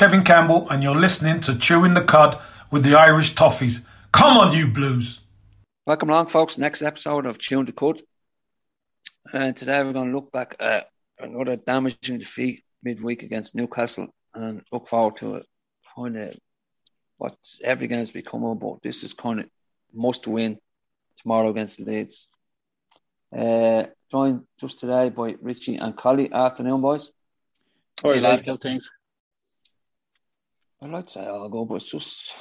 This is Kevin Campbell, and you're listening to Chewing the Cud with the Irish Toffees. Come on, you Blues! Welcome along, folks. Next episode of Chewing the Cud. And today we're going to look back at another damaging defeat midweek against Newcastle and look forward to it. Kind of what every game's become about. This is kind of must win tomorrow against Leeds. Uh, joined just today by Richie and Collie. Afternoon, boys. How are you, lads? things? I'd like to say I'll go, but it's just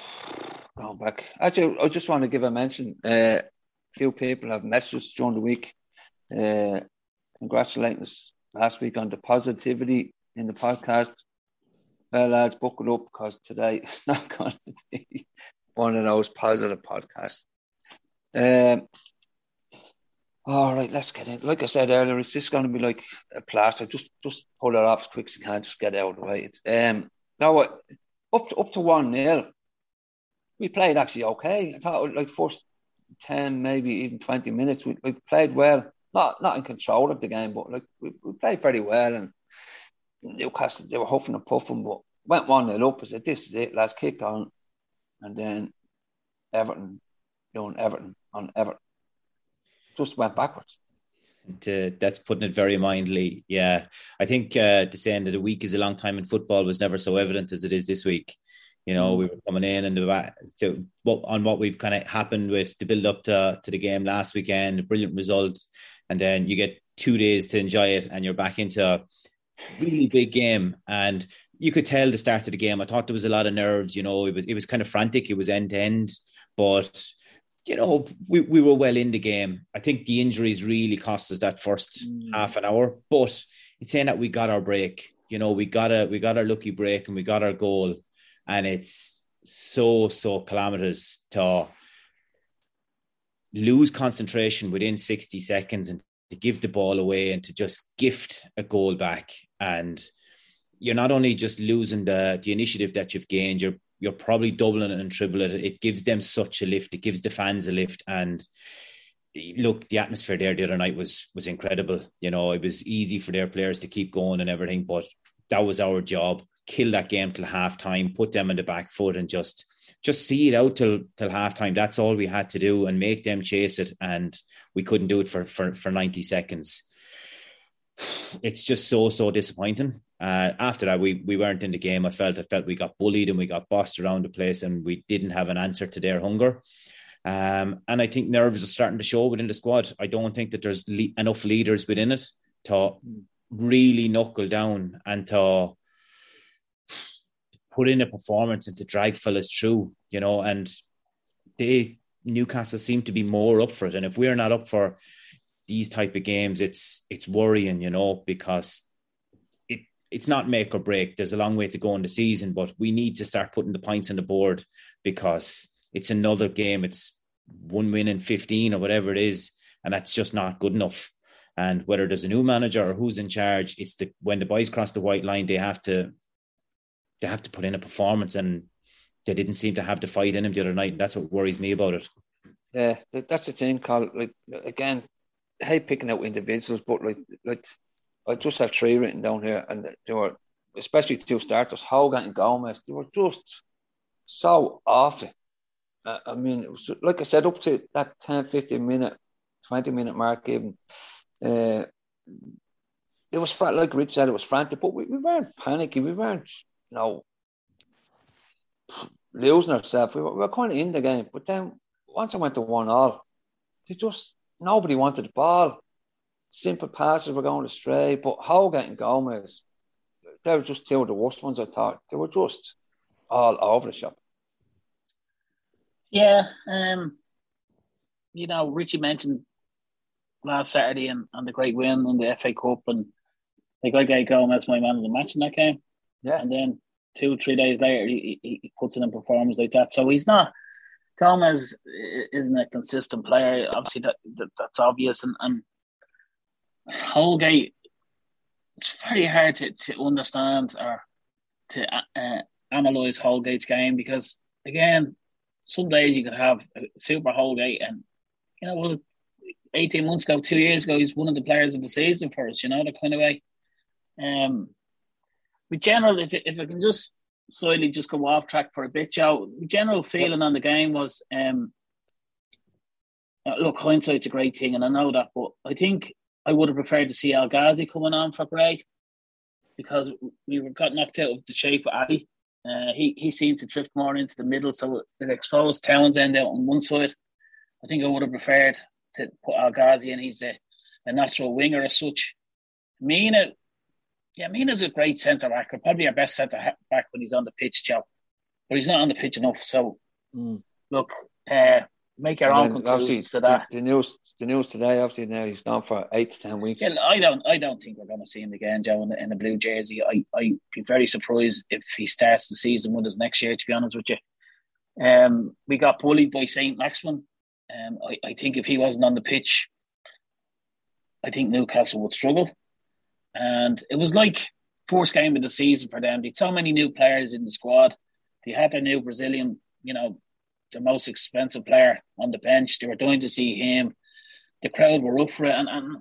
going back. Actually, I just want to give a mention. Uh, a few people have messaged during the week, uh, congratulating us last week on the positivity in the podcast. Well, lads, buckle up because today it's not going to be one of those positive podcasts. Um, all right, let's get in. Like I said earlier, it's just going to be like a plaster. Just, just pull it off as quick as you can. Just get out of the way. It's um, now up to up to one nil. We played actually okay. I thought like first ten, maybe even twenty minutes, we, we played well. Not not in control of the game, but like we, we played very well. And Newcastle they were huffing and puffing, but went one nil up. I said, "This is it. Let's kick on." And then Everton doing Everton on Everton just went backwards. To, that's putting it very mildly. Yeah, I think uh, to saying that a week is a long time in football was never so evident as it is this week. You know, we were coming in and the to what on what we've kind of happened with the build up to to the game last weekend, a brilliant result, and then you get two days to enjoy it, and you're back into a really big game. And you could tell the start of the game. I thought there was a lot of nerves. You know, it was it was kind of frantic. It was end to end, but you know, we, we were well in the game. I think the injuries really cost us that first mm. half an hour, but it's saying that we got our break. You know, we got a we got our lucky break and we got our goal, and it's so so calamitous to lose concentration within sixty seconds and to give the ball away and to just gift a goal back and you're not only just losing the the initiative that you've gained, you're you're probably doubling it and tripling it. It gives them such a lift. It gives the fans a lift. And look, the atmosphere there the other night was was incredible. You know, it was easy for their players to keep going and everything, but that was our job. Kill that game till halftime, put them in the back foot, and just just see it out till till halftime. That's all we had to do, and make them chase it. And we couldn't do it for for for ninety seconds. It's just so so disappointing. Uh, after that, we we weren't in the game. I felt I felt we got bullied and we got bossed around the place, and we didn't have an answer to their hunger. Um, and I think nerves are starting to show within the squad. I don't think that there's le- enough leaders within it to really knuckle down and to put in a performance and to drag fellas through, you know. And they Newcastle seem to be more up for it. And if we're not up for these type of games, it's it's worrying, you know, because it's not make or break. There's a long way to go in the season, but we need to start putting the points on the board because it's another game. It's one win in 15 or whatever it is. And that's just not good enough. And whether there's a new manager or who's in charge, it's the when the boys cross the white line, they have to they have to put in a performance and they didn't seem to have the fight in them the other night. And that's what worries me about it. Yeah, that's the thing, Carl. Like again, hate picking out individuals, but like like I just have three written down here, and they were especially two starters, Holgate and Gomes. They were just so awful. Uh, I mean, it was, like I said, up to that 10, 15 minute, 20 minute mark, even. Uh, it was like Rich said, it was frantic, but we, we weren't panicky. We weren't, you know, losing ourselves. We were, we were kind of in the game. But then once I went to one all, they just nobody wanted the ball simple passes were going astray. But Holgate and Gomes, they were just two of the worst ones I thought. They were just all over the shop. Yeah, um, you know, Richie mentioned last Saturday and, and the great win in the FA Cup, and like I gave Gomes my man of the match in that game. Yeah, and then two three days later he, he puts in a performance like that. So he's not Gomes isn't a consistent player. Obviously, that, that that's obvious, and, and Holgate, it's very hard to, to understand or to uh, uh, analyze Holgate's game because again, some days you could have a super Holgate, and you know, was it eighteen months ago, two years ago, he's one of the players of the season for us. You know, that kind of way. Um, but general, if if I can just slightly just go off track for a bit, Joe. General feeling on the game was, um, uh, look, hindsight's a great thing, and I know that, but I think I would have preferred to see El Ghazi coming on for Gray because we were got knocked out of the shape of Alli. Uh, he he seemed to drift more into the middle, so it exposed Townsend out on one side. I think I would have preferred to put El Ghazi in. He's a, a natural winger as such. Mina, yeah, Mina's a great centre back, probably our best centre back when he's on the pitch, Joe. But he's not on the pitch enough. So, mm. look, uh, make your own conclusions to that. The, news, the news today, obviously now he's gone for eight to ten weeks. Yeah, I don't, I don't think we're going to see him again, Joe, in the, in the blue jersey. I, I'd be very surprised if he starts the season with us next year. To be honest with you, um, we got bullied by Saint Maximin. Um, I, I think if he wasn't on the pitch, I think Newcastle would struggle. And it was like first game of the season for them. They had so many new players in the squad. They had their new Brazilian, you know, the most expensive player on the bench. They were dying to see him. The crowd were up for it. And, and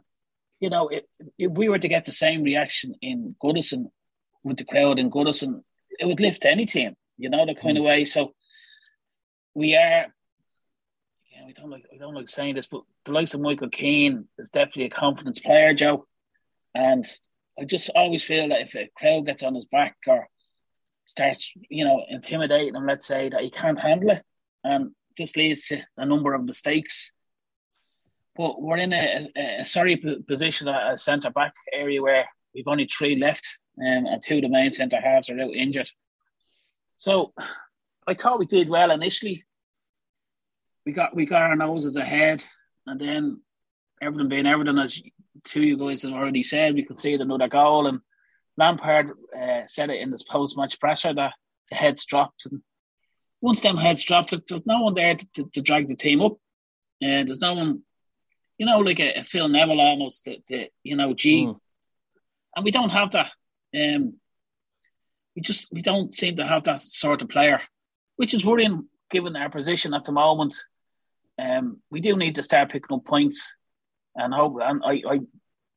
you know, if, if we were to get the same reaction in Goodison with the crowd in Goodison, it would lift any team, you know, the kind mm. of way. So we are, yeah, we don't like, I don't like saying this, but the likes of Michael Keane is definitely a confidence player, Joe. And I just always feel that if a crowd gets on his back or starts, you know, intimidating him, let's say, that he can't handle it, and this leads to a number of mistakes. But we're in a, a, a sorry position at a centre back area where we've only three left, um, and two of the main centre halves are out injured. So I thought we did well initially. We got we got our noses ahead, and then everything being everything, as two of you guys have already said, we could see another goal. And Lampard uh, said it in this post match presser that the heads dropped. And once them heads dropped, there's no one there to, to, to drag the team up. And there's no one, you know, like a, a Phil Neville almost, you know, G. Mm. And we don't have that. Um, we just we don't seem to have that sort of player, which is worrying given our position at the moment. Um, we do need to start picking up points and hope. And I, I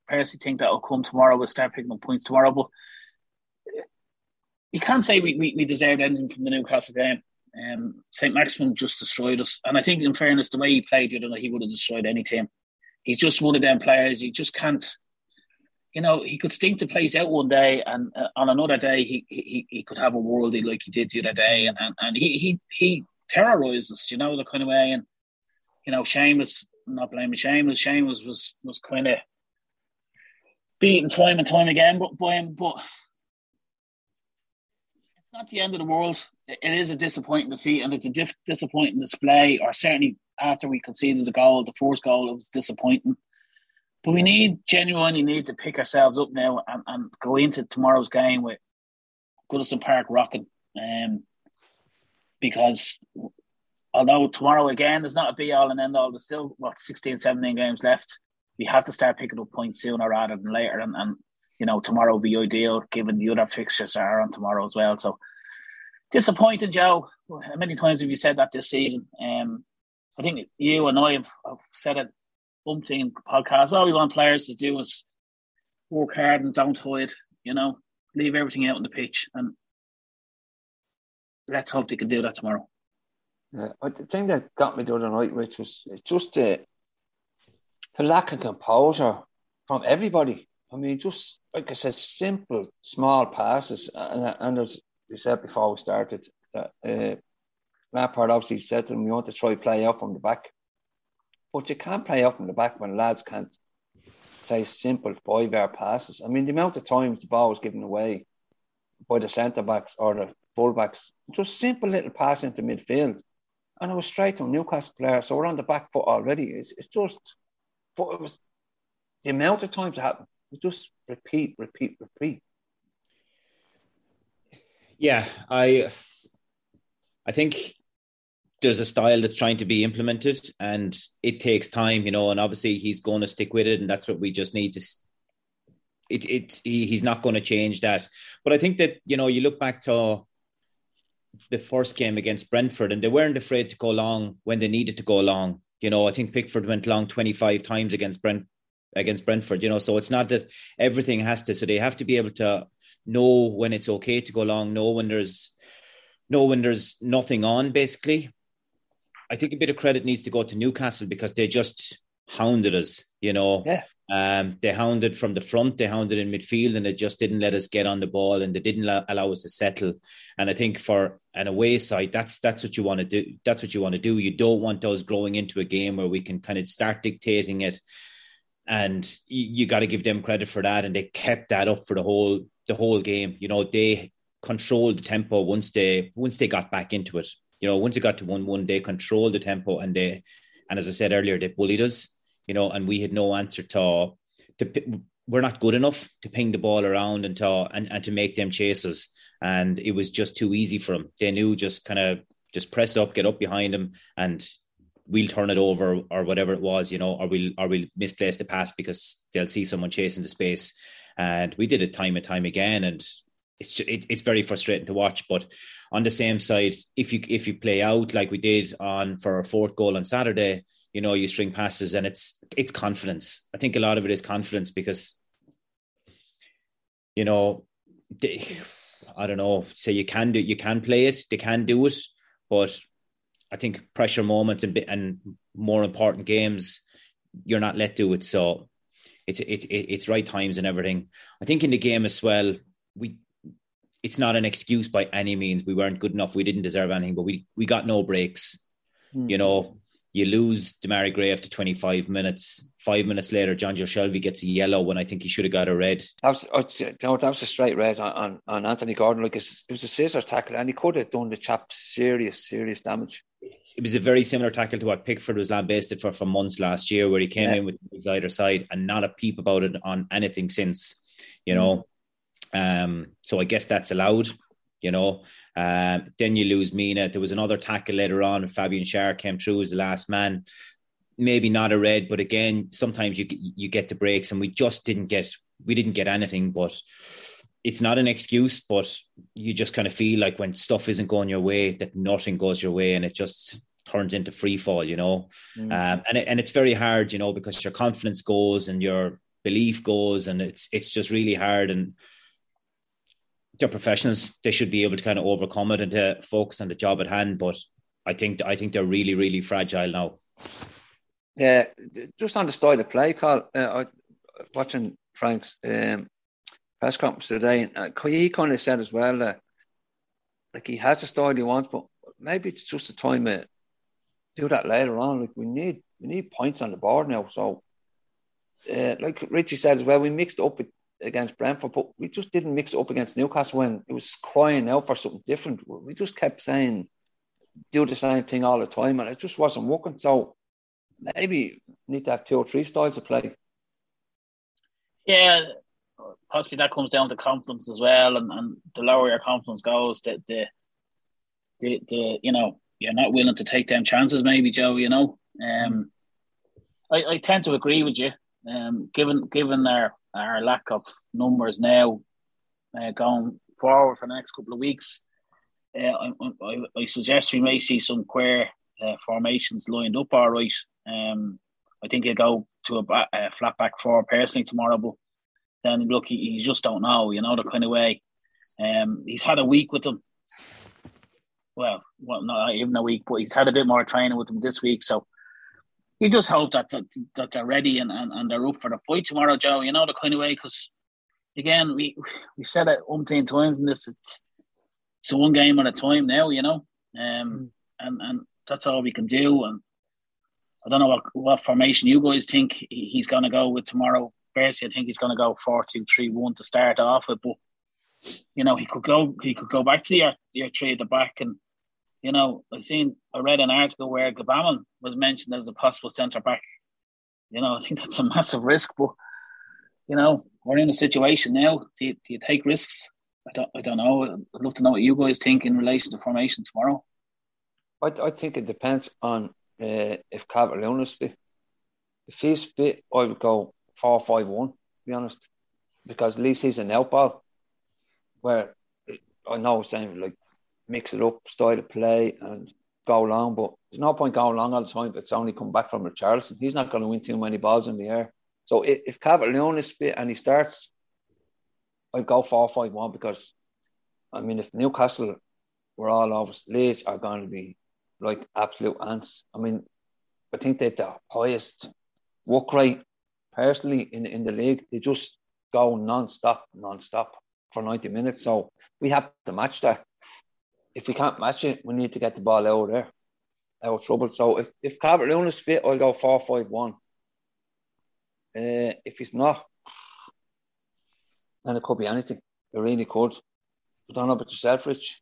personally think that will come tomorrow. We'll start picking up points tomorrow, but you can't say we, we, we deserved anything from the Newcastle game. Um, St. Maximin just destroyed us, and I think, in fairness, the way he played, you know, he would have destroyed any team. He's just one of them players. You just can't. You know, he could stink the place out one day, and uh, on another day, he, he he could have a worldie like he did the other day, and and, and he he he terrorizes, you know, the kind of way. And you know, Seamus not blaming Seamus. Seamus was was kind of beaten time and time again, but by him. But it's not the end of the world. It is a disappointing defeat, and it's a disappointing display. Or certainly after we conceded the goal, the fourth goal, it was disappointing. But we need genuinely need to pick ourselves up now and, and go into tomorrow's game with Goodison Park rocking. Um, because although tomorrow again there's not a be all and end all, there's still what 16, 17 games left. We have to start picking up points sooner rather than later, and, and you know tomorrow will be ideal given the other fixtures are on tomorrow as well. So disappointed, Joe. How many times have you said that this season? Um, I think you and I have, have said it umpteen podcasts. All we want players to do is work hard and don't hide. You know, leave everything out on the pitch, and let's hope they can do that tomorrow. Yeah, but the thing that got me the other night, Rich, was just the, the lack of composure from everybody. I mean, just like I said, simple, small passes. And, and as we said before we started, that uh, Lampard obviously said to them, we want to try play off from the back. But you can't play off from the back when lads can't play simple five yard passes. I mean, the amount of times the ball was given away by the centre backs or the full backs, just simple little pass into midfield and it was straight to Newcastle player. So we're on the back foot already. It's, it's just, but it was the amount of times it happened. It just repeat, repeat, repeat. Yeah, I, I think there's a style that's trying to be implemented, and it takes time, you know. And obviously, he's going to stick with it, and that's what we just need to. It, it, he, he's not going to change that. But I think that you know, you look back to the first game against Brentford, and they weren't afraid to go long when they needed to go long. You know, I think Pickford went long 25 times against Brent against Brentford, you know, so it's not that everything has to so they have to be able to know when it's okay to go long, know when there's know when there's nothing on, basically. I think a bit of credit needs to go to Newcastle because they just hounded us, you know. Yeah. Um, they hounded from the front, they hounded in midfield, and they just didn't let us get on the ball, and they didn't allow, allow us to settle. And I think for an away side, that's that's what you want to do. That's what you want to do. You don't want us growing into a game where we can kind of start dictating it, and you, you got to give them credit for that. And they kept that up for the whole the whole game. You know, they controlled the tempo once they once they got back into it. You know, once it got to one one, they controlled the tempo, and they and as I said earlier, they bullied us you know, and we had no answer to to we're not good enough to ping the ball around and to and, and to make them chases. And it was just too easy for them. They knew just kind of just press up, get up behind them, and we'll turn it over or whatever it was, you know, or we'll or we'll misplace the pass because they'll see someone chasing the space. And we did it time and time again, and it's just, it, it's very frustrating to watch. But on the same side, if you if you play out like we did on for our fourth goal on Saturday, you know you string passes and it's it's confidence i think a lot of it is confidence because you know they, i don't know say you can do you can play it they can do it but i think pressure moments and and more important games you're not let do it. So it's it, it, it's right times and everything. I think in the game as well we it's not an excuse by any means. We weren't good enough. We didn't deserve anything but we we got no breaks. Mm. you know you lose Demarai Gray after 25 minutes. Five minutes later, Jonjo Shelvey gets a yellow when I think he should have got a red. That was, oh, that was a straight red on, on, on Anthony Gordon. Like it was a scissor tackle, and he could have done the chap serious, serious damage. It was a very similar tackle to what Pickford was lambasted for for months last year, where he came yeah. in with his either side and not a peep about it on anything since. You know, mm. um, so I guess that's allowed you know. Um, then you lose Mina. There was another tackle later on. Fabian Schär came through as the last man. Maybe not a red, but again, sometimes you you get the breaks, and we just didn't get we didn't get anything. But it's not an excuse, but you just kind of feel like when stuff isn't going your way, that nothing goes your way, and it just turns into free fall, you know. Mm. Um, and it, and it's very hard, you know, because your confidence goes and your belief goes, and it's it's just really hard. And they're professionals. They should be able to kind of overcome it and to focus on the job at hand. But I think I think they're really really fragile now. Yeah, just on the style of play, Carl. Uh, watching Frank's um, press conference today, and uh, he kind of said as well that like he has the style he wants, but maybe it's just the time to do that later on. Like we need we need points on the board now. So, uh, like Richie said as well, we mixed up with against Brentford, but we just didn't mix it up against Newcastle when it was crying out for something different. We just kept saying, do the same thing all the time, and it just wasn't working. So maybe need to have two or three styles of play. Yeah, possibly that comes down to confidence as well, and, and the lower your confidence goes, the, the the the you know you're not willing to take them chances. Maybe Joe, you know, um, I, I tend to agree with you. Um, given given their our lack of numbers now uh, going forward for the next couple of weeks. Uh, I, I, I, suggest we may see some queer uh, formations lined up all right. Um, I think he'll go to a, a flat back four personally tomorrow, but then look, he, you just don't know, you know, the kind of way. Um, he's had a week with them. Well, well, not even a week, but he's had a bit more training with them this week. So we just hope that that, that they're ready and, and, and they're up for the fight tomorrow, Joe. You know the kind of way because again we we said it umpteen times in this. It's, it's one game at a time now, you know, um, mm. and and that's all we can do. And I don't know what what formation you guys think he's going to go with tomorrow. Personally, I think he's going to go four two three one to start off with, but you know he could go he could go back to your your three at the back and you know, I seen I read an article where Gbamin was mentioned as a possible centre back. You know, I think that's a massive risk, but you know, we're in a situation now. Do you, do you take risks? I don't, I don't know. I'd love to know what you guys think in relation to formation tomorrow. I, I think it depends on uh, if Calvert is fit. If he's fit, I would go 4 5 1, to be honest, because at least he's an out. Where I know, saying like mix it up, style of play, and go long. But there's no point going long all the time. It's only come back from Richarlison. He's not going to win too many balls in the air. So if, if Calvert-Lewin is fit and he starts, I'd go four five one because, I mean, if Newcastle were all over. Leeds are going to be like absolute ants. I mean, I think they're the highest work rate personally in in the league. They just go non-stop, non-stop for 90 minutes. So we have to match that. If we can't match it, we need to get the ball out there, out of trouble. So if, if Calvert Lewin is fit, I'll go 4 5 1. Uh, if he's not, then it could be anything. It really could. I don't know about yourself, Rich.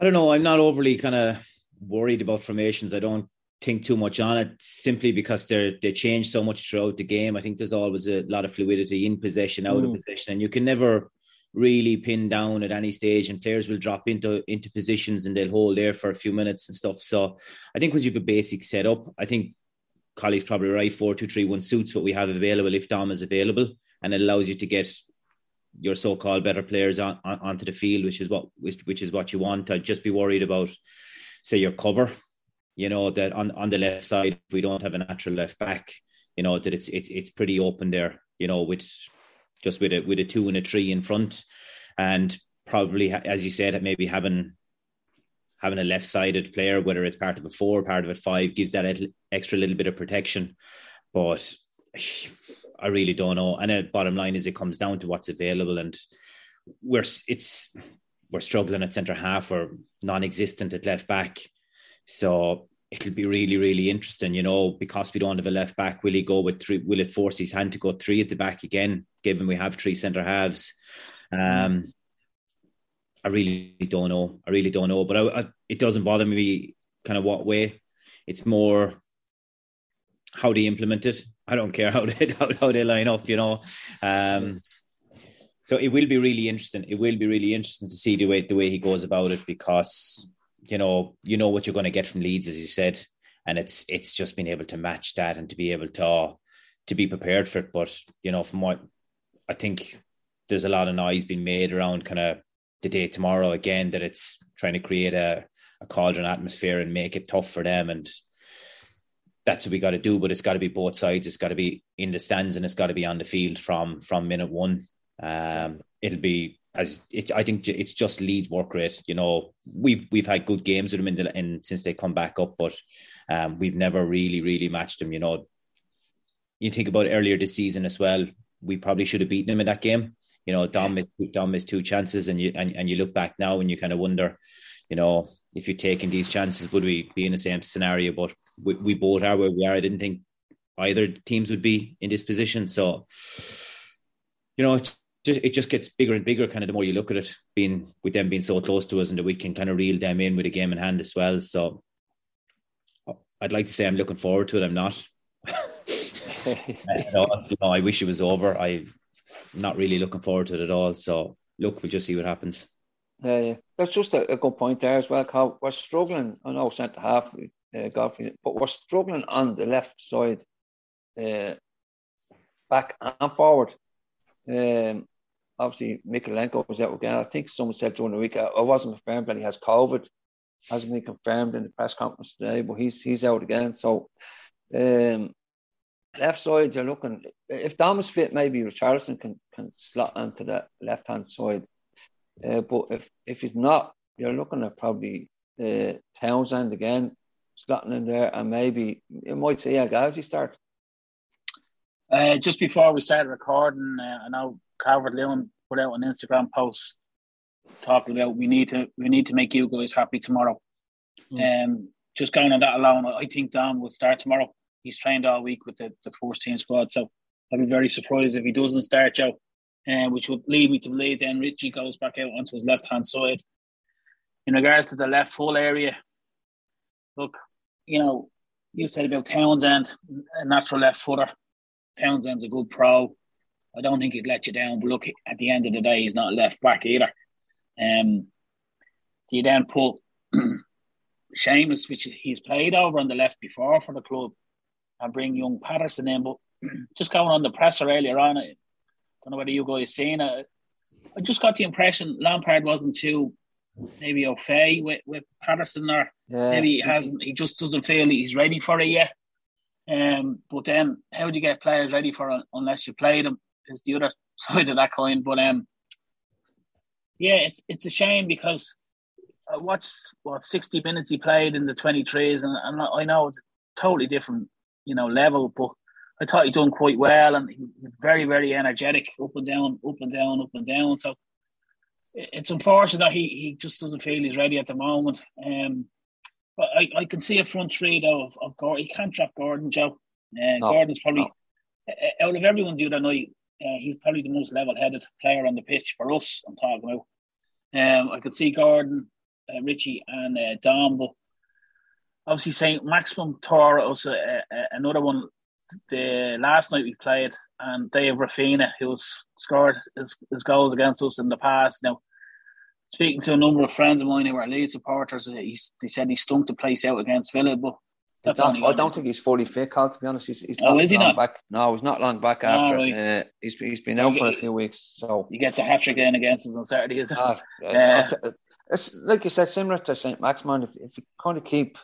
I don't know. I'm not overly kind of worried about formations. I don't think too much on it simply because they're they change so much throughout the game. I think there's always a lot of fluidity in possession, out mm. of possession, and you can never really pin down at any stage. And players will drop into into positions and they'll hold there for a few minutes and stuff. So I think once you've a basic setup, I think Colley's probably right. Four two three one suits what we have available if Dom is available, and it allows you to get your so-called better players on, on, onto the field, which is what which, which is what you want. I'd just be worried about, say, your cover you know that on on the left side if we don't have a natural left back you know that it's it's it's pretty open there you know with just with a with a two and a three in front. And probably as you said maybe having having a left sided player whether it's part of a four part of a five gives that extra little bit of protection. But I really don't know. And the bottom line is it comes down to what's available. And we're it's we're struggling at centre half. Or non-existent at left back. So it'll be really, really interesting, you know, because we don't have a left back. Will he go with three? Will it force his hand to go three at the back again, given we have three centre halves? Um, I really don't know. I really don't know, but I, I, it doesn't bother me kind of what way. It's more how they implement it. I don't care how they how, how they line up, you know. Um, so it will be really interesting. It will be really interesting to see the way the way he goes about it because you know, you know what you're going to get from Leeds, as you said, and it's it's just being able to match that and to be able to to be prepared for it. But you know, from what I think, there's a lot of noise being made around kind of the day tomorrow again that it's trying to create a a cauldron atmosphere and make it tough for them. And that's what we got to do but it's got to be both sides. It's got to be in the stands and it's got to be on the field from from minute one. Um, it'll be as it's I think it's just Leeds work rate. You know, we've we've had good games with them in, the, in since they come back up, but um, we've never really really matched them. You know, you think about earlier this season as well. We probably should have beaten them in that game. You know, Dom missed, Dom missed two chances, and you and, and you look back now and you kind of wonder, you know, if you're taking these chances, would we be in the same scenario? But we, we both are where we are. I didn't think either teams would be in this position. So, you know, just it just gets bigger and bigger kind of the more you look at it being with them being so close to us and that we can kind of reel them in with a game in hand as well. So I'd like to say I'm looking forward to it. I'm not. You, know, I wish it was over. I'm not really looking forward to it at all. So look we'll just see what happens. Yeah, yeah. that's just a, a good point there as well Carl. we're struggling I know centre half uh, Godfrey, but we're struggling on the left side uh, back and forward. Um, obviously, Mykolenko was out again. I think someone said during the week, I, wasn't confirmed that he has COVID. Hasn't been confirmed in the press conference today, but he's he's out again. So, um, left side, you're looking. If Thomas fit, maybe Richarlison can can slot onto that left hand side. Uh, but if if he's not, you're looking at probably uh, Townsend again, slotting in there, and maybe you might see El Ghazi start. Uh, just before we started recording, uh, I know Calvert Lewin put out an Instagram post talking about we need to we need to make you guys happy tomorrow. Mm. Um, just going on that alone, I think Dom will start tomorrow. He's trained all week with the, the first team squad, so I'd be very surprised if he doesn't start Joe. Uh, which would lead me to believe then Richie goes back out onto his left hand side. In regards to the left full area, look, you know, you said about Townsend, a natural left footer. Townsend's a good pro. I don't think he'd let you down. But look, at the end of the day, he's not left back either. Um, do you then put Seamus, which he's played over on the left before for the club, and bring young Patterson in? But just going on the presser earlier on, I don't know whether you guys seen it. I just got the impression Lampard wasn't too maybe au fait with, with Patterson or yeah. maybe he hasn't he just doesn't feel he's ready for it yet. Um, but then how do you get players ready for it unless you play them? Is the other side of that coin. But um, yeah, it's it's a shame because I watched what sixty minutes he played in the twenty threes, and, and I know it's a totally different you know level, but I thought he done quite well, and he was very very energetic, up and down, up and down, up and down. So it's unfortunate that he he just doesn't feel he's ready at the moment. Um, but I, I can see a front three though of, of Gordon. He can't drop Gordon, Joe. Uh, no, Gordon's probably no. out of everyone the other night. Uh, he's probably the most level-headed player on the pitch for us. I'm talking about. Um, I could see Gordon, uh, Richie, and uh, Dom, but obviously Saint Maximin tore us uh, uh, another one. The last night we played, and Dave Raphinha, who's scored his, his goals against us in the past. Now, speaking to a number of friends of mine who are Leeds supporters, he's, he said he stunk the place out against Villa, but that's not, I don't think he's fully fit, Carl, to be honest. He's, he's oh, not is he long not? back. No, he's not long back after. Oh, right. uh, he's, he's been out for a few weeks. So He gets a hat trick in against us on Saturday, is it? Uh, uh, it's, like you said, similar to St. Maximin, if, if you kind of keep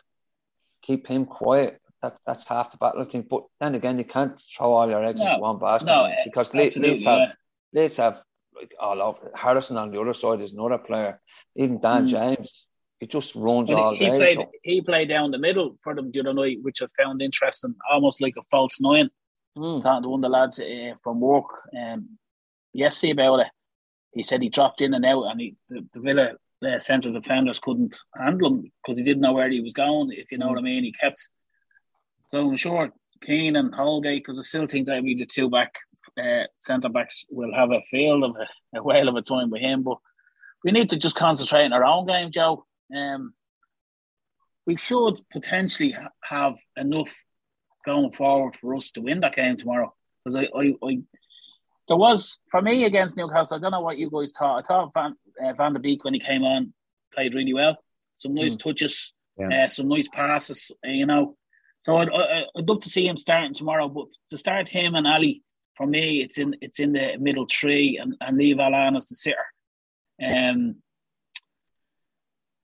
keep him quiet, that, that's half the battle, I think. But then again, you can't throw all your eggs no, into one basket no, because Leeds have, yeah. Leeds have like all over. Harrison on the other side is another player. Even Dan mm. James it just runs all he, day. Played, so. He played down the middle for them the other night, which I found interesting, almost like a false nine. Mm. Talking to one of the lads uh, from work um, yesterday about it, he said he dropped in and out, and he, the, the Villa uh, central defenders couldn't handle him because he didn't know where he was going. If you know mm. what I mean, he kept. So I'm sure Keane and Holgate, because I still think that we the two back uh, centre backs will have a field of a, a whale of a time with him, but we need to just concentrate on our own game, Joe. Um, we should potentially ha- have enough going forward for us to win that game tomorrow. Because I, I, I, there was for me against Newcastle. I don't know what you guys thought. I thought Van, uh, Van der Beek when he came on played really well. Some nice mm. touches, yeah. uh, some nice passes. Uh, you know, so I'd, I'd love to see him starting tomorrow. But to start him and Alli, for me, it's in it's in the middle three and, and leave Allan as the sitter. Um,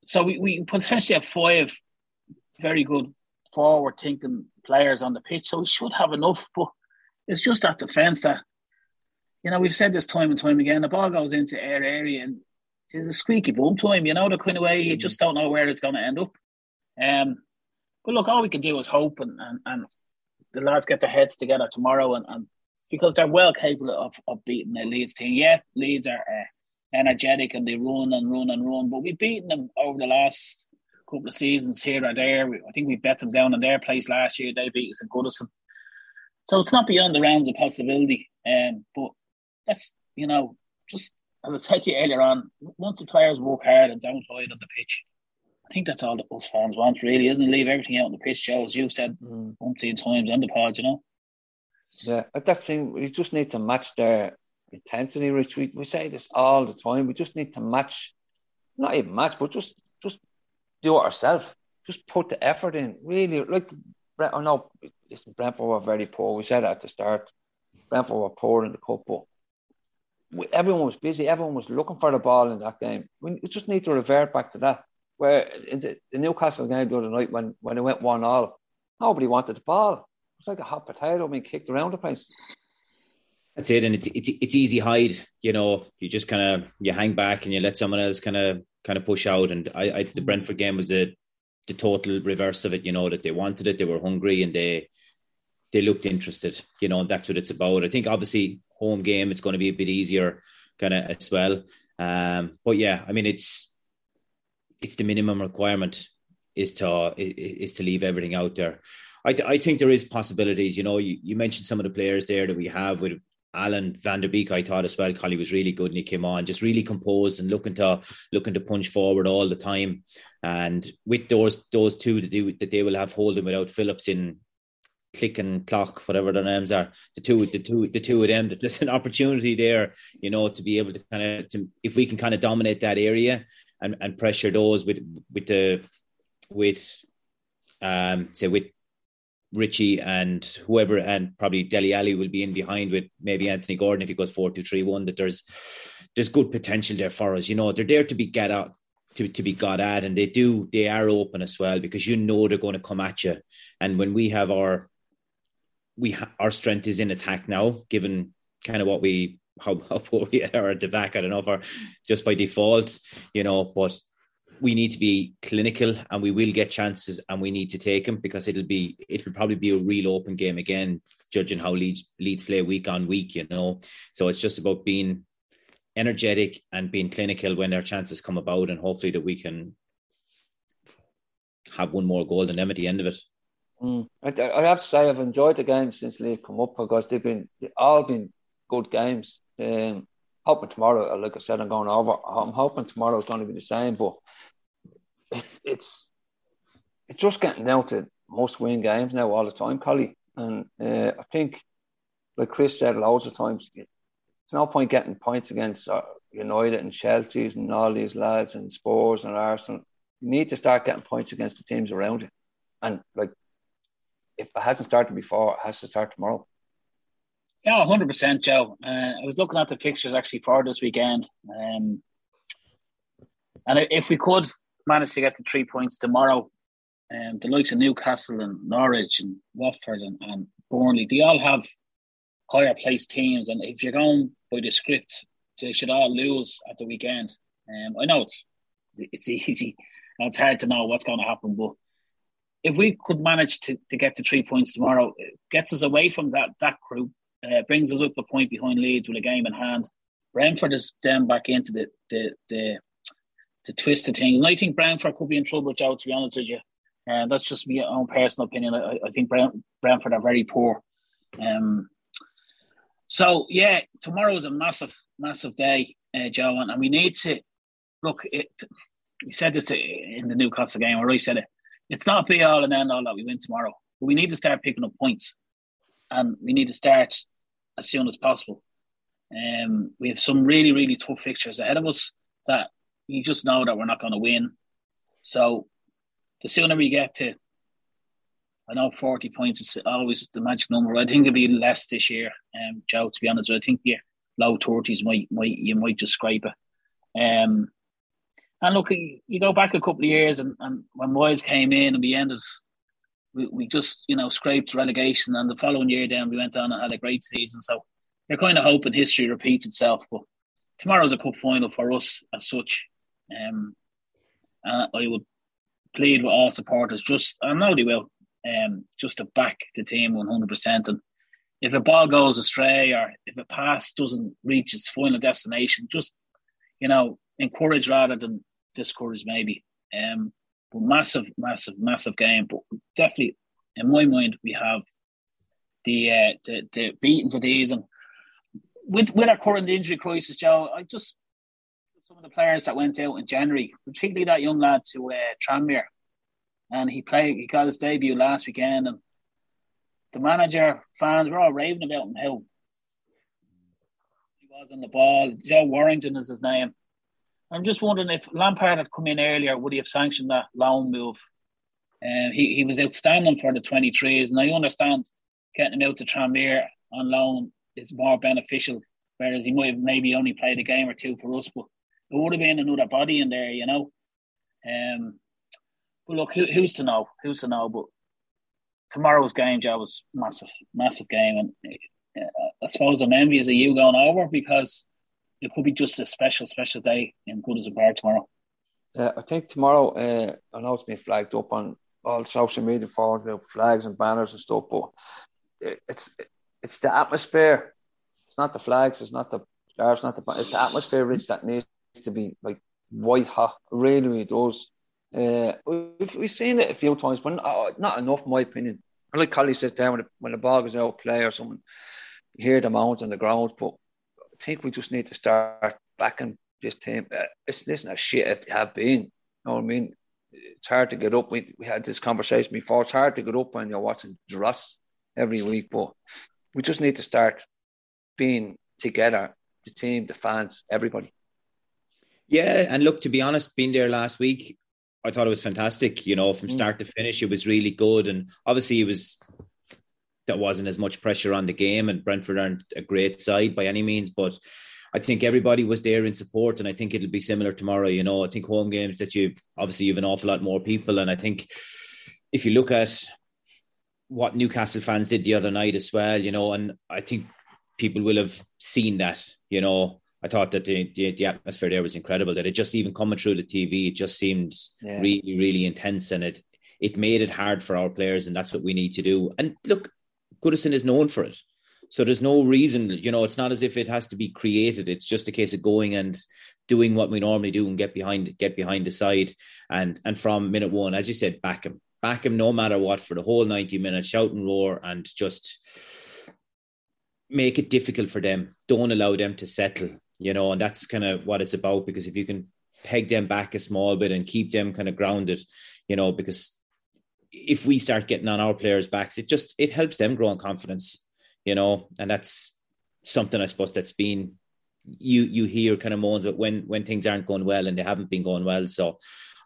so we, we potentially have five very good forward thinking players on the pitch. So we should have enough, but it's just that defence that you know, we've said this time and time again, the ball goes into air area and there's a squeaky bum to him, you know, the kind of way you just don't know where it's gonna end up. Um but look, all we can do is hope and, and, and the lads get their heads together tomorrow and, and because they're well capable of, of beating the Leeds team. Yeah, Leeds are uh, energetic and they run and run and run. But we've beaten them over the last couple of seasons here or there. I think we bet them down in their place last year. They beat us in Goodison. So it's not beyond the realms of possibility. Um, but that's, you know, just as I said to you earlier on, once the players work hard and don't hide on the pitch, I think that's all that us fans want, really, isn't it? Leave everything out on the pitch, Joe, as you've said mm. umpteen times on the pod, you know? Yeah, that thing. We just need to match their intensity. We, we say this all the time. We just need to match, not even match, but just just do it ourselves. Just put the effort in. Really, like I know, listen, Brentford were very poor. We said at the start, Brentford were poor in the cup, but we, everyone was busy. Everyone was looking for the ball in that game. We, we just need to revert back to that. Where in the, the Newcastle game the other night, when when it went one all, nobody wanted the ball. It was like a hot potato being kicked around the place. That's it, and it's it's it's easy hide. You know, you just kind of you hang back and you let someone else kind of kind of push out. And I, I the Brentford game was the the total reverse of it. You know that they wanted it, they were hungry, and they they looked interested. You know, and that's what it's about. I think obviously home game it's going to be a bit easier, kind of as well. Um, but yeah, I mean it's it's the minimum requirement is to is to leave everything out there. I, I think there is possibilities. You know, you, you mentioned some of the players there that we have with Allan Van der Beek, I thought as well, Collie was really good and he came on, just really composed and looking to looking to punch forward all the time. And with those those two that they, that they will have holding without Phillips in click and clock, whatever their names are, the two the two the two of them, there's an opportunity there, you know, to be able to kind of to if we can kind of dominate that area and, and pressure those with with the with um say with Richie and whoever, and probably Dele Alli will be in behind with maybe Anthony Gordon if he goes four two three one. That there's there's good potential there for us. You know, they're there to be get out to, to be got at, and they do they are open as well because you know they're going to come at you. And when we have our we ha- our strength is in attack now, given kind of what we how, how poor we are at the back. I don't know if our just by default, you know, but we need to be clinical and we will get chances and we need to take them because it'll be it'll probably be a real open game again judging how Leeds, Leeds play week on week you know so it's just about being energetic and being clinical when their chances come about and hopefully that we can have one more goal than them at the end of it mm. I, I, have to say I've enjoyed the game since they've come up because they've been they've all been good games um, hoping tomorrow, like I said, I'm going over. I'm hoping tomorrow is going to be the same, but it, it's it's just getting down to must win games now all the time, Collie. And uh, I think, like Chris said loads of times, it's no point getting points against uh, United and Chelsea's and all these lads and Spurs and Arsenal. You need to start getting points against the teams around you. And like, if it hasn't started before, it has to start tomorrow. Yeah, hundred percent, Joe. Uh, I was looking at the fixtures actually for this weekend, um, and if we could manage to get the three points tomorrow, um, the likes of Newcastle and Norwich and Watford and, and Burnley, they all have higher placed teams, and if you're going by the script, they should all lose at the weekend. Um, I know it's it's easy and it's hard to know what's going to happen, but if we could manage to, to get the three points tomorrow, it gets us away from that that group uh, brings us up a point behind Leeds with a game in hand. Brentford is then back into the the the, the twist of things. And I think Brentford could be in trouble, Joe, to be honest with you. And uh, that's just my own personal opinion. I, I think Brentford are very poor. Um, so yeah, tomorrow is a massive, massive day, uh, Joe, and, and we need to look. It, we said this in the Newcastle game, or I said it. It's not be all and end all that we win tomorrow, but we need to start picking up points, and we need to start as soon as possible. Um, we have some really, really tough fixtures ahead of us that you just know that we're not going to win. So the sooner we get to, I know 40 points is always the magic number. I think it'll be less this year, um, Joe, to be honest. I think the low 30s might, might you might just scrape it. Um, and look, you go back a couple of years and, and when Moyes came in and we ended we, we just you know scraped relegation, and the following year then we went on and had a great season. So you're kind of hoping history repeats itself. But tomorrow's a cup final for us as such. Um, I would plead with all supporters just I know they will um, just to back the team 100%. And if a ball goes astray or if a pass doesn't reach its final destination, just, you know, encourage rather than discourage maybe. Um, but massive, massive, massive game. But definitely, in my mind, we have the uh, the the beatings of these and with with our current injury crisis, Joe. I just some of the players that went out in January, particularly that young lad to uh, Tranmere, and he played. He got his debut last weekend, and the manager, fans were all raving about him. How he was on the ball. Joe Warrington is his name. I'm just wondering if Lampard had come in earlier, would he have sanctioned that loan move? And uh, he, he was outstanding for the 23s, and I understand getting him out to Tranmere on loan is more beneficial, whereas he might have maybe only played a game or two for us, but it would have been another body in there, you know. Um, but look, who, who's to know? Who's to know? But tomorrow's game, Joe, was massive, massive game, and uh, I suppose I'm envious of you going over because it could be just a special, special day in Goodison Park tomorrow. Uh, I think tomorrow, uh, I know it's been flagged up on all social media forums about flags and banners and stuff, but it's it's the atmosphere. It's not the flags. It's not the stars. Not the. It's the atmosphere, Rich, that needs to be like white hot. Really, really does. Uh, we've, we've seen it a few times, but not, not enough, in my opinion. Like Collie says there, when the, when the ball goes out play or something, you hear the mounds on the ground, but I think we just need to start backing this team. Uh, it's listen a shit if they have been. You know what I mean? It's hard to get up. We, we had this conversation before. It's hard to get up when you're watching Dross every week, but we just need to start being together, the team, the fans, everybody. Yeah, and look, to be honest, being there last week, I thought it was fantastic. You know, from mm. start to finish, it was really good, and obviously, it was there wasn't as much pressure on the game, and Brentford aren't a great side by any means, but I think everybody was there in support, and I think it'll be similar tomorrow. You know, I think home games that you obviously you have an awful lot more people, and I think if you look at what Newcastle fans did the other night as well, you know, and I think people will have seen that, you know, I thought that the, the, the atmosphere there was incredible. That it just even coming through the TV, it just seemed yeah. really really intense, and it it made it hard for our players, and that's what we need to do. And look, Goodison is known for it. So there's no reason, you know, it's not as if it has to be created. It's just a case of going and doing what we normally do and get behind get behind the side. And and from minute one, as you said, back him. Back him no matter what for the whole 90 minutes, shout and roar and just make it difficult for them. Don't allow them to settle, you know, and that's kind of what it's about because if you can peg them back a small bit and keep them kind of grounded, you know, because if we start getting on our players' backs, it just it helps them grow in confidence you know, and that's something I suppose that's been you you hear kind of moans but when when things aren't going well and they haven't been going well. So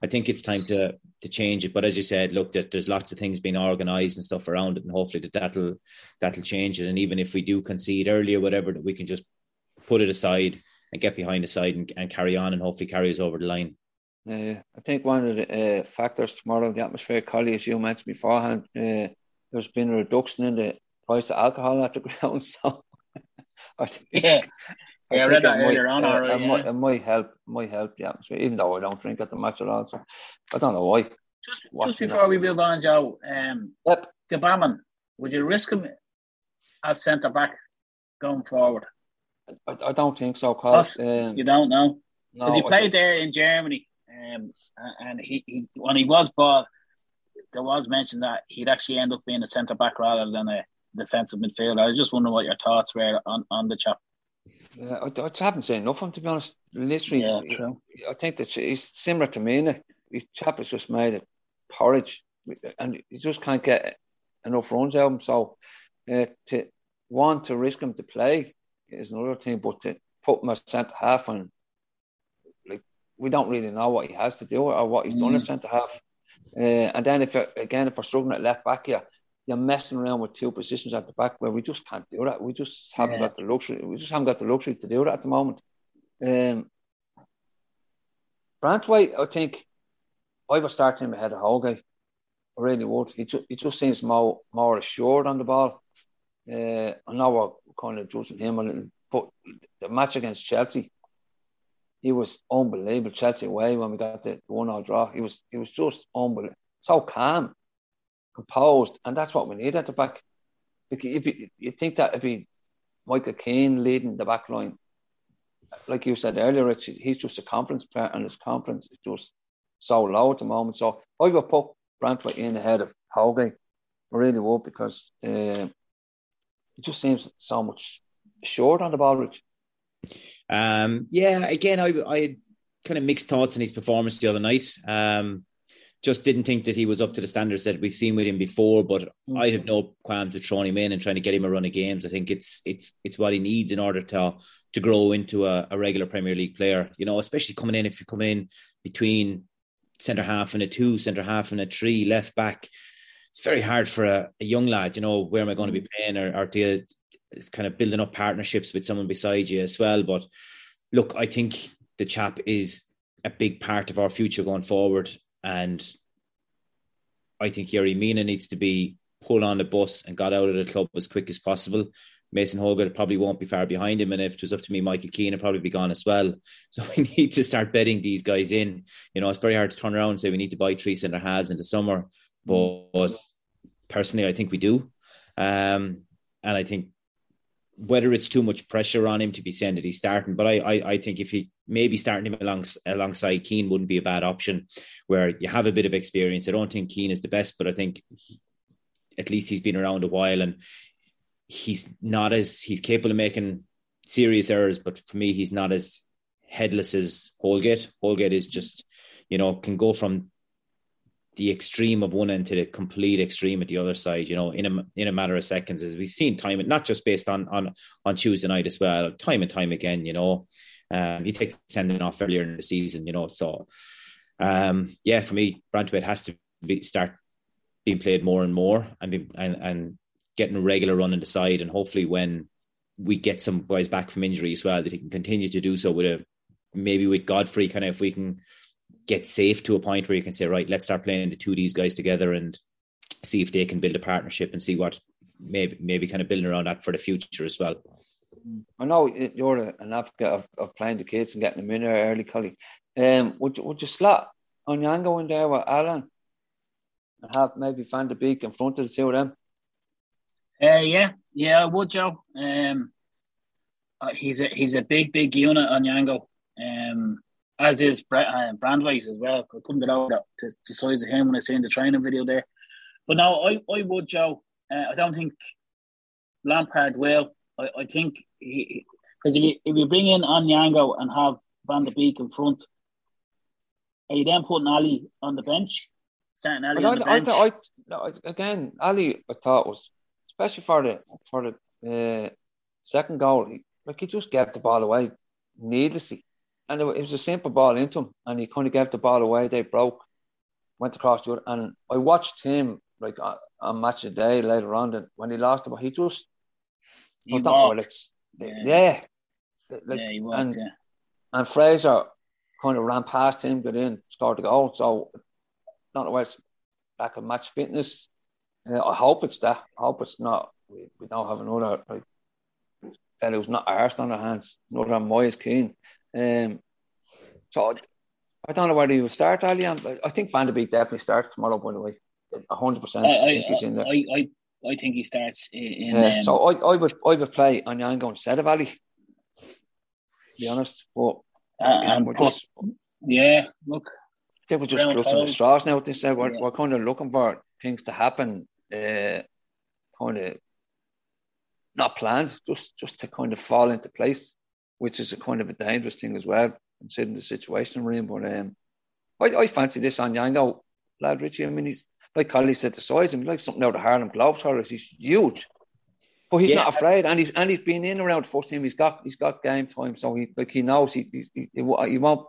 I think it's time to to change it. But as you said, look, that there's lots of things being organised and stuff around it, and hopefully that that'll that'll change it. And even if we do concede early or whatever, that we can just put it aside and get behind the side and, and carry on, and hopefully carry us over the line. Uh, I think one of the uh, factors tomorrow, the atmosphere, Collie, as you mentioned beforehand, uh, there's been a reduction in the price of alcohol at the ground. So I think, yeah. I, yeah, I read that earlier on. Uh, it, might, it might help, might help the atmosphere, even though I don't drink at the match at all. So I don't know why. Just, just before we move on, Joe, um, yep. Gbamin, would you risk him as centre back going forward? I, I don't think so, cause um, you don't know. No, he played there in Germany, um, and he, he when he was bought, there was mention that he'd actually end up being a centre back rather than a defensive midfielder. I was just wondering what your thoughts were on, on the chap. I, I haven't seen enough of him to be honest. Literally, yeah, true. I think that he's similar to me. His chap has just made it porridge, and he just can't get enough runs out of him. So uh, to want to risk him to play is another thing, but to put him as centre half and like we don't really know what he has to do or what he's mm. done as centre half. Uh, and then if you're, again if we're struggling at left back here, you're messing around with two positions at the back where we just can't do that. We just haven't yeah. got the luxury. We just haven't got the luxury to do that at the moment. Um, Branthwaite, I think I would start him ahead of Holgate. I really would. He, ju- he just seems more more assured on the ball. Uh, I know we're kind of judging him a little, but the match against Chelsea, he was unbelievable. Chelsea away when we got the, the one 0 draw. He was he was just unbelievable. So calm composed, and that's what we need at the back. If you, you think that if be Michael Keane leading the back line, like you said earlier, Rich, he's just a confidence player, and his confidence is just so low at the moment. So I would put Branthwaite in ahead of Holgate. I really would because uh, it just seems so much short on the ball, Rich. Um, yeah, again, I, I kind of mixed thoughts on his performance the other night. Um, just didn't think that he was up to the standards that we've seen with him before. But mm-hmm. I have no qualms with throwing him in and trying to get him a run of games. I think it's it's it's what he needs in order to to grow into a, a regular Premier League player. You know, especially coming in if you come in between centre half and a two, centre half and a three, left back. It's very hard for a, a young lad. You know, where am I going to be mm. playing or, or to it's kind of building up partnerships with someone beside you as well. But look, I think the chap is a big part of our future going forward. And I think Yerry Mina needs to be pulled on the bus and got out of the club as quick as possible. Mason Holgate probably won't be far behind him. And if it was up to me, Michael Keane would probably be gone as well. So we need to start betting these guys in. You know, it's very hard to turn around and say we need to buy three centre halves in the summer. But, but personally, I think we do. Um, and I think whether it's too much pressure on him to be saying that he's starting, but I, I, I think if he maybe starting him along, alongside Keane wouldn't be a bad option, where you have a bit of experience. I don't think Keane is the best, but I think he, at least he's been around a while and he's not as he's capable of making serious errors. But for me, he's not as headless as Holgate. Holgate is just you know can go from the extreme of one end to the complete extreme at the other side, you know, in a in a matter of seconds, as we've seen time, and not just based on on on Tuesday night as well, time and time again, you know. Um, you take sending off earlier in the season, you know. So, um, yeah, for me, Branthwaite has to be, start being played more and more, and be, and and getting a regular run in the side, and hopefully when we get some guys back from injury as well, that he can continue to do so with a maybe with Godfrey, kind of if we can get safe to a point where you can say, right, let's start playing the two of these guys together and see if they can build a partnership and see what maybe maybe kind of building around that for the future as well. I know you're an advocate of, of playing the kids and getting them in there early, Cully. Um, would you, would you slot Onyango in there with Allan and have maybe Van de Beek in front of the two of them? Uh, yeah, yeah, I would, Joe. Um, uh, he's a he's a big, big unit on Onyango. Um, as is uh, Branthwaite as well. I couldn't get over to the size of him when I seen the training video there. But no, I, I would, Joe. Uh, I don't think Lampard will. I, I think because if you if you bring in Onyango and have Van de Beek in front, are you then putting Alli on the bench? Starting Alli on the bench. I, I, no, again, Alli, I thought was especially for the for the uh, second goal. He, like he just gave the ball away needlessly, and it, was a simple ball into him, and he kind of gave the ball away. They broke, went across the other, and I watched him like on, match a day later on. And when he lost the ball, he just he walked. Like, yeah. yeah. Like, yeah, he walked, and, yeah. and Fraser kind of ran past him, got in, scored the goal. So don't know where it's lack of match fitness. Uh, I hope it's that. I hope it's not. We, we don't have another like fellow who's not arsed on their hands. Another Moise Kean. Um, so I, don't know whether he will start but I think Van de Beek definitely starts tomorrow. By the way, hundred percent. I think he's in there. I, I, I think he starts in. Yeah, um, so I, I would I would play Onyango instead of Alli. To be honest, but uh, we're just yeah. Look, I think we're just clutching the straws now. This we're yeah. we're kind of looking for things to happen, uh, kind of not planned, just just to kind of fall into place, which is a kind of a dangerous thing as well, considering the situation we're in. But um, I, I fancy this Onyango lad Richie. I mean, he's like Collie said, the size of him, like something out of Harlem Globetrotters. He's huge, but he's yeah. not afraid, and he's and he's been in around the first team. He's got he's got game time, so he like he knows he he, he, he won't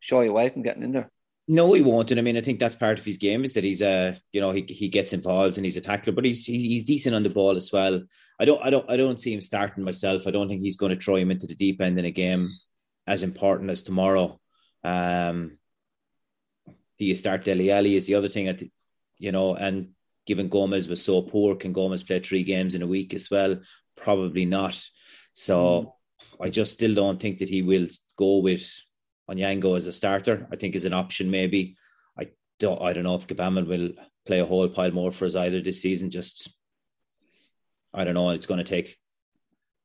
shy away from getting in there. No, he won't. And I mean, I think that's part of his game is that he's a, uh, you know, he he gets involved and he's a tackler, but he's he's decent on the ball as well. I don't I don't I don't see him starting myself. I don't think he's going to throw him into the deep end in a game as important as tomorrow. Um, do you start Dele Alli is the other thing, at you know, and given Gomes was so poor, can Gomes play three games in a week as well? Probably not. So mm. I just still don't think that he will go with Onyango as a starter. I think is an option maybe. I don't I don't know if Gbamin will play a whole pile more for us either this season. Just I don't know. It's going to take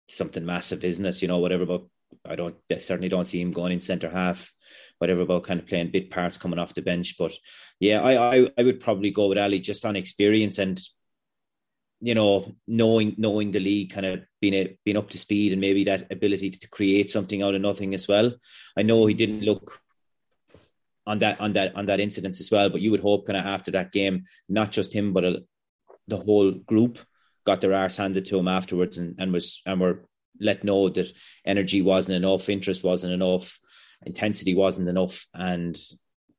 something massive, isn't it? You know, whatever. But I don't I certainly don't see him going in centre half whatever about kind of playing bit parts coming off the bench. But yeah, I, I, I would probably go with Alli just on experience and you know knowing knowing the league, kind of being a, being up to speed, and maybe that ability to create something out of nothing as well. I know he didn't look on that on that on that incident as well, but you would hope kind of after that game, not just him but a, the whole group got their arse handed to him afterwards and, and was and were let know that energy wasn't enough, interest wasn't enough, intensity wasn't enough, and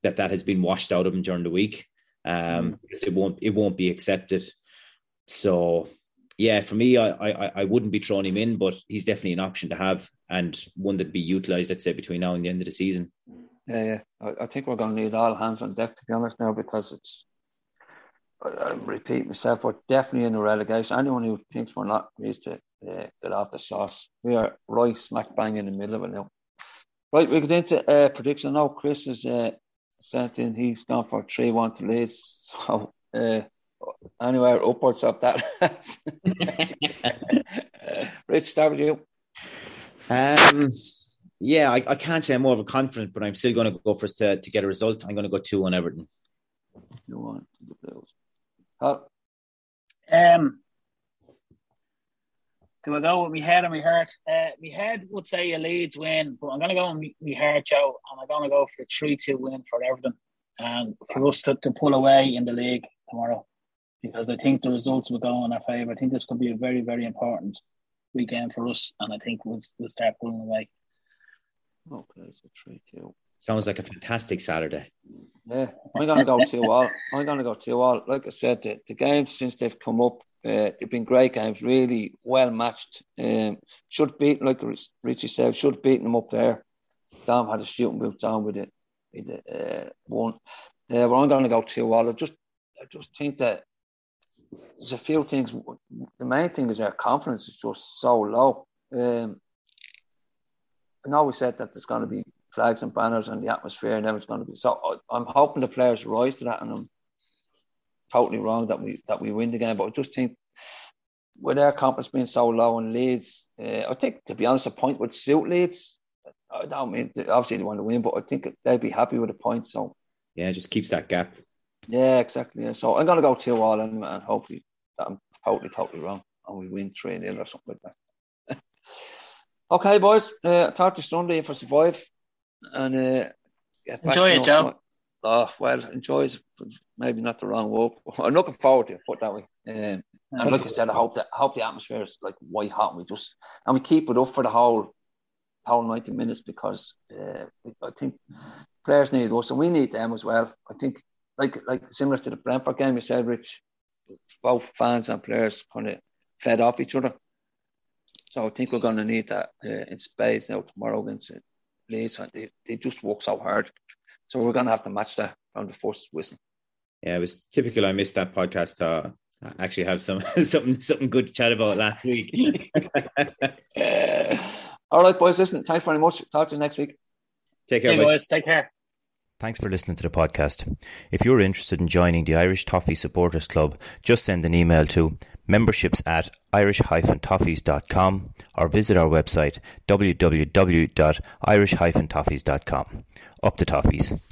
that that has been washed out of him during the week. Um, mm. because it won't it won't be accepted. So yeah, for me, I, I I wouldn't be throwing him in, but he's definitely an option to have and one that be utilised. I'd say between now and the end of the season. Yeah, yeah. I, I think we're going to need all hands on deck to be honest now because it's. I, repeat myself, we're definitely in the relegation. Anyone who thinks we're not needs to uh, get off the sauce. We are right smack bang in the middle of it now. Right, we get into uh, prediction now. Chris is uh, sent in. He's gone for three one to Leeds. So uh, anywhere upwards of that. Rich, start with you. Um, yeah, I, I, can't say I'm more of a confident, but I'm still going to go for us to, to get a result. I'm going to go two on Everton. Two on the Bills. Huh? Um, do I go with my head or my heart? Uh, my head would say a Leeds win, but I'm going to go with my heart, Joe, and I'm going to go for a 3 2 win for Everton and for us to, to pull away in the league tomorrow because I think the results will go in our favour. I think this could be a very, very important weekend for us, and I think we'll, we'll start pulling away. Okay, so 3 2. Sounds like a fantastic Saturday. Yeah, I'm going to go 2 all. I'm going to go 2 all. Like I said, the, the games since they've come up, uh, they've been great games, really well matched. Um, should beat, like Richie said, should beat them up there. Dom had a shooting boot down with it, with it uh, one. Uh, but I'm going to go two all. I just, I just think that there's a few things. The main thing is our confidence is just so low. Um, I know we said that there's going to be flags and banners and the atmosphere and everything's going to be. So I'm hoping the players rise to that, and I'm totally wrong that we that we win the game. But I just think with our confidence being so low in Leeds, uh, I think to be honest, a point would suit Leeds. I don't mean obviously they want to win, but I think they'd be happy with a point. So yeah, just keeps that gap. Yeah, exactly. Yeah. So I'm gonna go two all and, and hopefully I'm totally totally wrong and we win three 0 or something like that. okay, boys. Uh, talk to Sunday if I survive, and uh, enjoy it, Joe. Oh well, enjoy is maybe not the wrong word. I'm looking forward to it. Put that way. Um, and like I said, I hope that I hope the atmosphere is like white hot. And we just and we keep it up for the whole whole 90 minutes because uh, I think players need us and we need them as well. I think like like similar to the Brentford game you said, Rich, both fans and players kind of fed off each other. So I think we're going to need that uh, in spades now tomorrow against Leeds. They, they just work so hard. So we're going to have to match that from the first whistle. Yeah, it was typical. I missed that podcast. Uh, I actually have some something something good to chat about last week. uh, all right, boys. Listen, thanks very much. Talk to you next week. Take care, hey, boys. boys. Take care. Thanks for listening to the podcast. If you're interested in joining the Irish Toffee Supporters Club, just send an email to memberships at irish-toffees.com or visit our website www.irish-toffees.com. Up to Toffees.